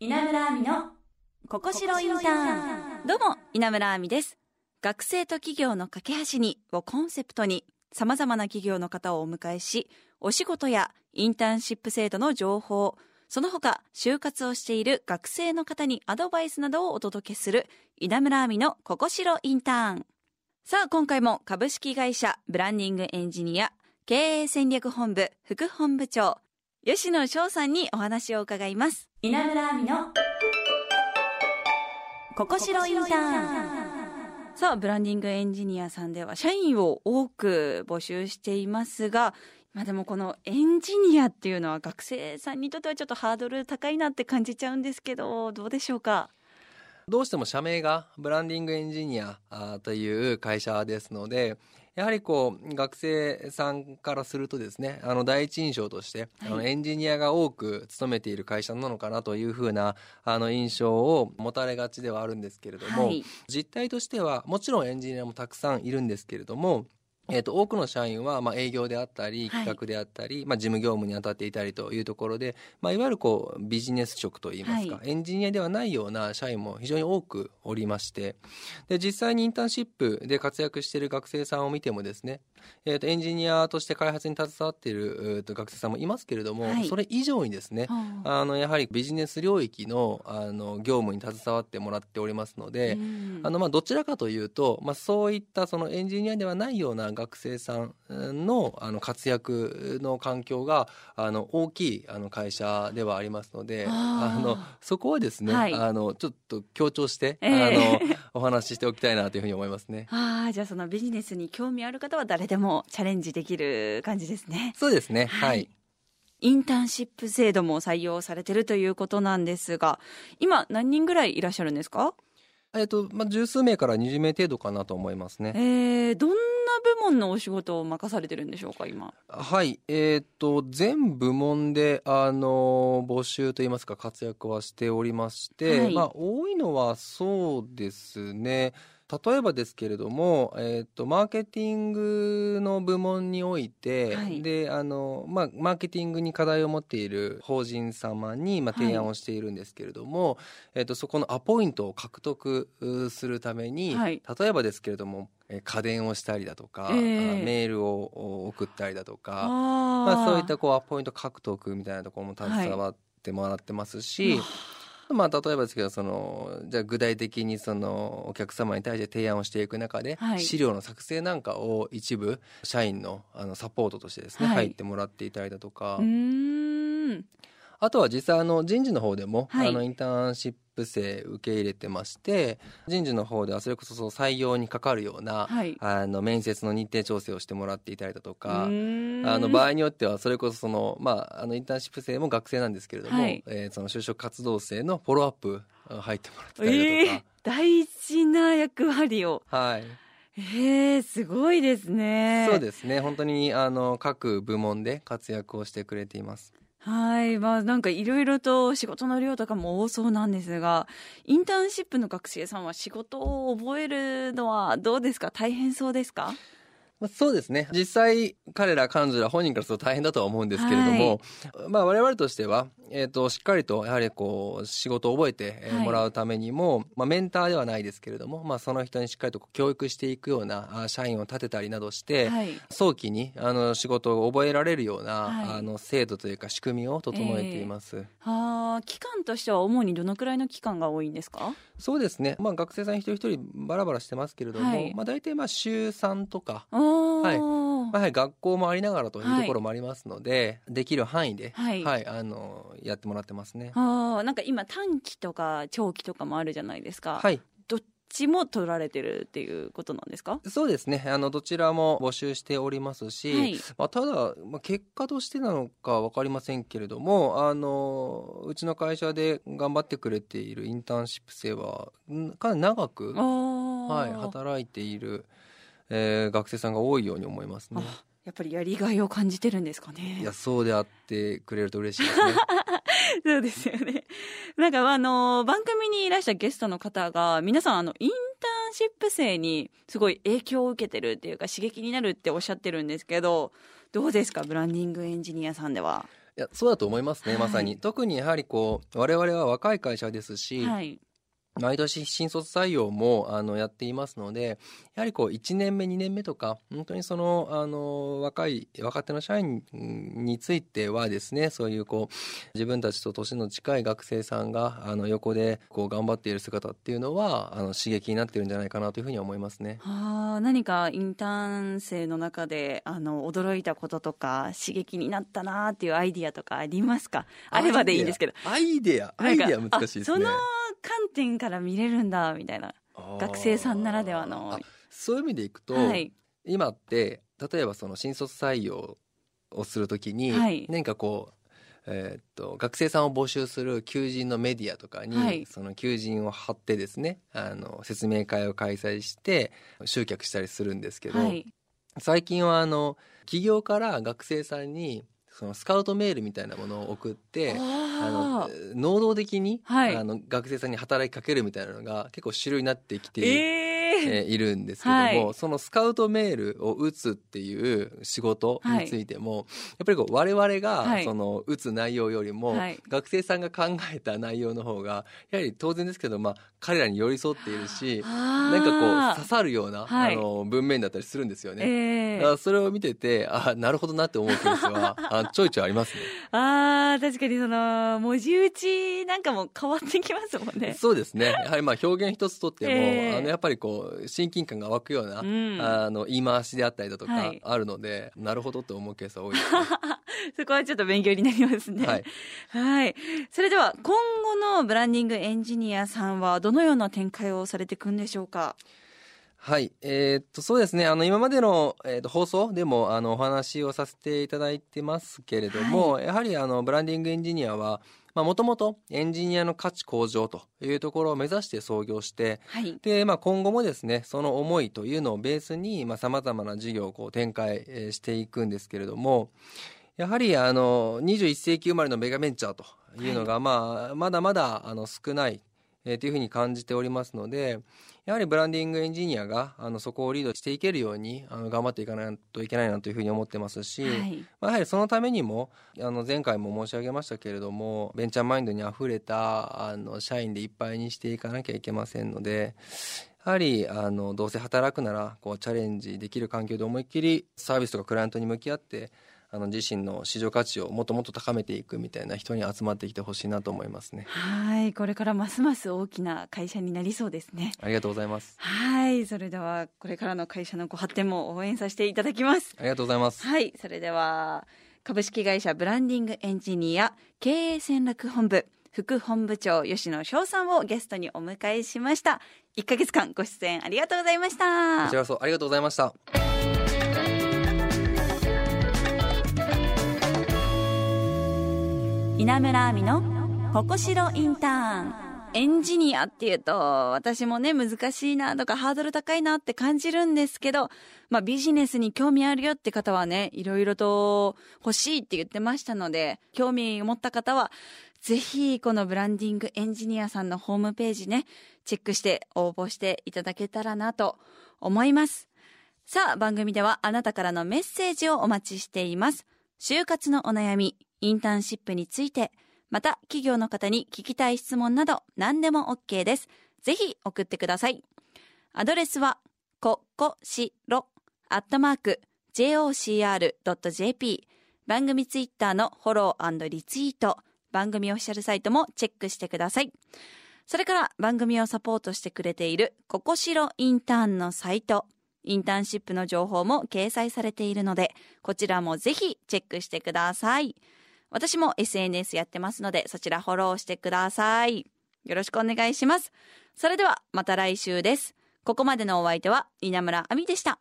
稲村亜美のここしろインターン。どうも稲村亜美です。学生と企業の架け橋にをコンセプトにさまざまな企業の方をお迎えしお仕事やインターンシップ制度の情報その他就活をしている学生の方にアドバイスなどをお届けする稲村亜美のここしろインターン。さあ今回も株式会社ブランディングエンジニア経営戦略本部副本部長吉野翔さんにお話を伺います。稲村亜美のここしろインターン。さあブランディングエンジニアさんでは社員を多く募集していますがまあでもこのエンジニアっていうのは学生さんにとってはちょっとハードル高いなって感じちゃうんですけどどうでしょうか？どうしても社名がブランディングエンジニアという会社ですのでやはりこう学生さんからするとですねあの第一印象として、あのエンジニアが多く勤めている会社なのかなというふうなあの印象を持たれがちではあるんですけれども、はい、実態としてはもちろんエンジニアもたくさんいるんですけれどもえーと、多くの社員は、まあ、営業であったり企画であったり、はい、まあ、事務業務に当たっていたりというところで、まあ、いわゆるこうビジネス職といいますか、はい、エンジニアではないような社員も非常に多くおりましてで実際にインターンシップで活躍している学生さんを見てもですね、えーと、エンジニアとして開発に携わっていると学生さんもいますけれども、はい、それ以上にですね、あ。のやはりビジネス領域のあの業務に携わってもらっておりますので、あのまあどちらかというと、まあ、そういったそのエンジニアではないような学生さんのあの活躍の環境があの大きいあの会社ではありますのであのそこはですね、はい、あのちょっと強調して、えー、あのお話ししておきたいなというふうに思いますね。あじゃあそのビジネスに興味ある方は誰でもチャレンジできる感じですね。そうですねはい、はいインターンシップ制度も採用されてるということなんですが、今何人ぐらいいらっしゃるんですか？えっ、と、まあ、十数名から20名程度かなと思いますね。えー、どんな部門のお仕事を任されてるんでしょうか、今？はい、えっ、と、全部門で、あの、募集といいますか、活躍はしておりまして、はい、まあ、多いのはそうですね。例えばですけれども、えーと、マーケティングの部門において、はい、であのまあ、マーケティングに課題を持っている法人様に、まあ、提案をしているんですけれども、はい、えーと、そこのアポイントを獲得するために、はい、例えばですけれども家電をしたりだとか、えー、メールを送ったりだとかまあ、そういったこうアポイント獲得みたいなところも携わってもらってますし。まあ、例えばですけどそのじゃあ具体的にそのお客様に対して提案をしていく中で、はい、資料の作成なんかを一部社員のあのサポートとしてですね、はい、入ってもらっていたりだとか。あとは実際あの人事の方でも、はい、あのインターンシップ生受け入れてまして人事の方ではそれこそ採用にかかるような、はい、あの面接の日程調整をしてもらっていたりだとかあの場合によってはそれこそその、まあ、あのインターンシップ生も学生なんですけれども、はい、えー、その就職活動生のフォローアップ入ってもらってたりだとか、えー、大事な役割を。はいえー、すごいですね。そうですね。本当にあの各部門で活躍をしてくれています。はい。まあなんかいろいろと仕事の量とかも多そうなんですが、インターンシップの学生さんは仕事を覚えるのはどうですか？大変そうですか？まあ、そうですね。実際、彼ら、彼女ら本人からすると大変だとは思うんですけれども、はい、まあ、我々としては、えっ、ー、と、しっかりと、やはりこう、仕事を覚えて、えもらうためにも、はい、まあ、メンターではないですけれども、まあ、その人にしっかりと教育していくような、社員を立てたりなどして、はい、早期に、あの、仕事を覚えられるような、あの、制度というか仕組みを整えています。えー、はあ、期間としては主にどのくらいの期間が多いんですか？そうですね。まあ、学生さん一人一人バラバラしてますけれども、まあ、大体まあ、週3とか、はい。まあ、学校もありながらというところもありますので、はい、できる範囲で、はい、はい、あのやってもらってますね。あなんか今短期とか長期とかもあるじゃないですか。はい。どっちも取られてるっていうことなんですか？そうですねあのどちらも募集しておりますし、はい、まあ、ただ、まあ、結果としてなのか分かりませんけれどもあのうちの会社で頑張ってくれているインターンシップ生はかなり長く、はい、働いている。えー、学生さんが多いように思いますね。やっぱりやりがいを感じてるんですかね。いや、そうであってくれると嬉しいですね。そうですよね。なんか、あの、番組にいらしたゲストの方が、皆さん、あの、インターンシップ生にすごい影響を受けてるっていうか、刺激になるっておっしゃってるんですけど、どうですか、ブランディングエンジニアさんでは？いやそうだと思いますね、まさに特にやはりこう我々は若い会社ですし、はい毎年新卒採用もあのやっていますのでやはりこう1年目2年目とか本当にそのあの若い若手の社員についてはですねそういうこう自分たちと年の近い学生さんがあの横でこう頑張っている姿っていうのはあの刺激になってるんじゃないかなというふうに思いますね。はあ何かインターン生の中であの驚いたこととか刺激になったなっていうアイディアとかありますか？あればでいいんですけどアイデアアイデア難しいですね。その観点から見れるんだみたいな学生さんならではの。そういう意味でいくと、はい、今って例えばその新卒採用をするときに、はい、何かこうえー、っと学生さんを募集する求人のメディアとかに、はい、その求人を貼ってですねあの説明会を開催して集客したりするんですけど、はい、最近はあの企業から学生さんにそのスカウトメールみたいなものを送ってあの能動的に、はい、あの学生さんに働きかけるみたいなのが結構主流になってきて、えー。えー、い。るんですけども、はい、そのスカウトメールを打つっていう仕事についても、はい、やっぱりこう我々がその打つ内容よりも、学生さんが考えた内容の方がやはり当然ですけど、まあ、彼らに寄り添っているしなんかこう刺さるような、あの文面だったりするんですよね。えー、それを見ててあなるほどなって思うケースは あちょいちょいありますね。あ確かにその文字打ちなんかも変わってきますもんね。そうですね。やはりまあ表現一つとっても、えー、あのやっぱりこう親近感が湧くような、うん、あの言い回しであったりだとかあるので、はい、なるほどと思うケースは多いです、ね、そこはちょっと勉強になりますね。はい、はい。それでは今後のブランディングエンジニアさんはどのような展開をされていくんでしょうか？はい。えー、っと、そうですね。あの、今までの、えー、っと放送でも、あの、お話をさせていただいてますけれども、はい、やはり、あの、ブランディングエンジニアは、もともとエンジニアの価値向上というところを目指して創業して、はい、で、まあ、今後もですね、その思いというのをベースに、まあ、様々な事業をこう展開していくんですけれども、やはり、あの、21世紀生まれのメガベンチャーというのが、はい、まあ、まだまだ、あの、少ない、えー、というふうに感じておりますので、やはりブランディングエンジニアがあのそこをリードしていけるようにあの頑張っていかないといけないなというふうに思ってますし、はい、まあ、やはりそのためにもあの前回も申し上げましたけれどもベンチャーマインドにあふれたあの社員でいっぱいにしていかなきゃいけませんのでやはりあのどうせ働くならこうチャレンジできる環境で思いっきりサービスとかクライアントに向き合ってあの自身の市場価値をもっともっと高めていくみたいな人に集まってきてほしいなと思いますね。はい、これからますます大きな会社になりそうですね。ありがとうございます。はい、それではこれからの会社のご発展も応援させていただきます。ありがとうございます。はい、それでは株式会社ブランディングエンジニア経営戦略本部副本部長吉野翔さんをゲストにお迎えしました。1ヶ月間ご出演ありがとうございました。こちらこそありがとうございました。稲村亜美のここしろインターン。エンジニアっていうと私もね難しいなとかハードル高いなって感じるんですけどまあビジネスに興味あるよって方はねいろいろと欲しいって言ってましたので興味を持った方はぜひこのブランディングエンジニアさんのホームページねチェックして応募していただけたらなと思います。さあ番組ではあなたからのメッセージをお待ちしています。就活のお悩みインターンシップについて、また企業の方に聞きたい質問など何でも OK です。ぜひ送ってください。アドレスは、ここしろ、アットマーク、jocr.jp。番組ツイッターのフォローリツイート、番組オフィシャルサイトもチェックしてください。それから番組をサポートしてくれているここしろインターンのサイト、インターンシップの情報も掲載されているので、こちらもぜひチェックしてください。私も SNS やってますので、そちらフォローしてください。よろしくお願いします。それではまた来週です。ここまでのお相手は稲村亜美でした。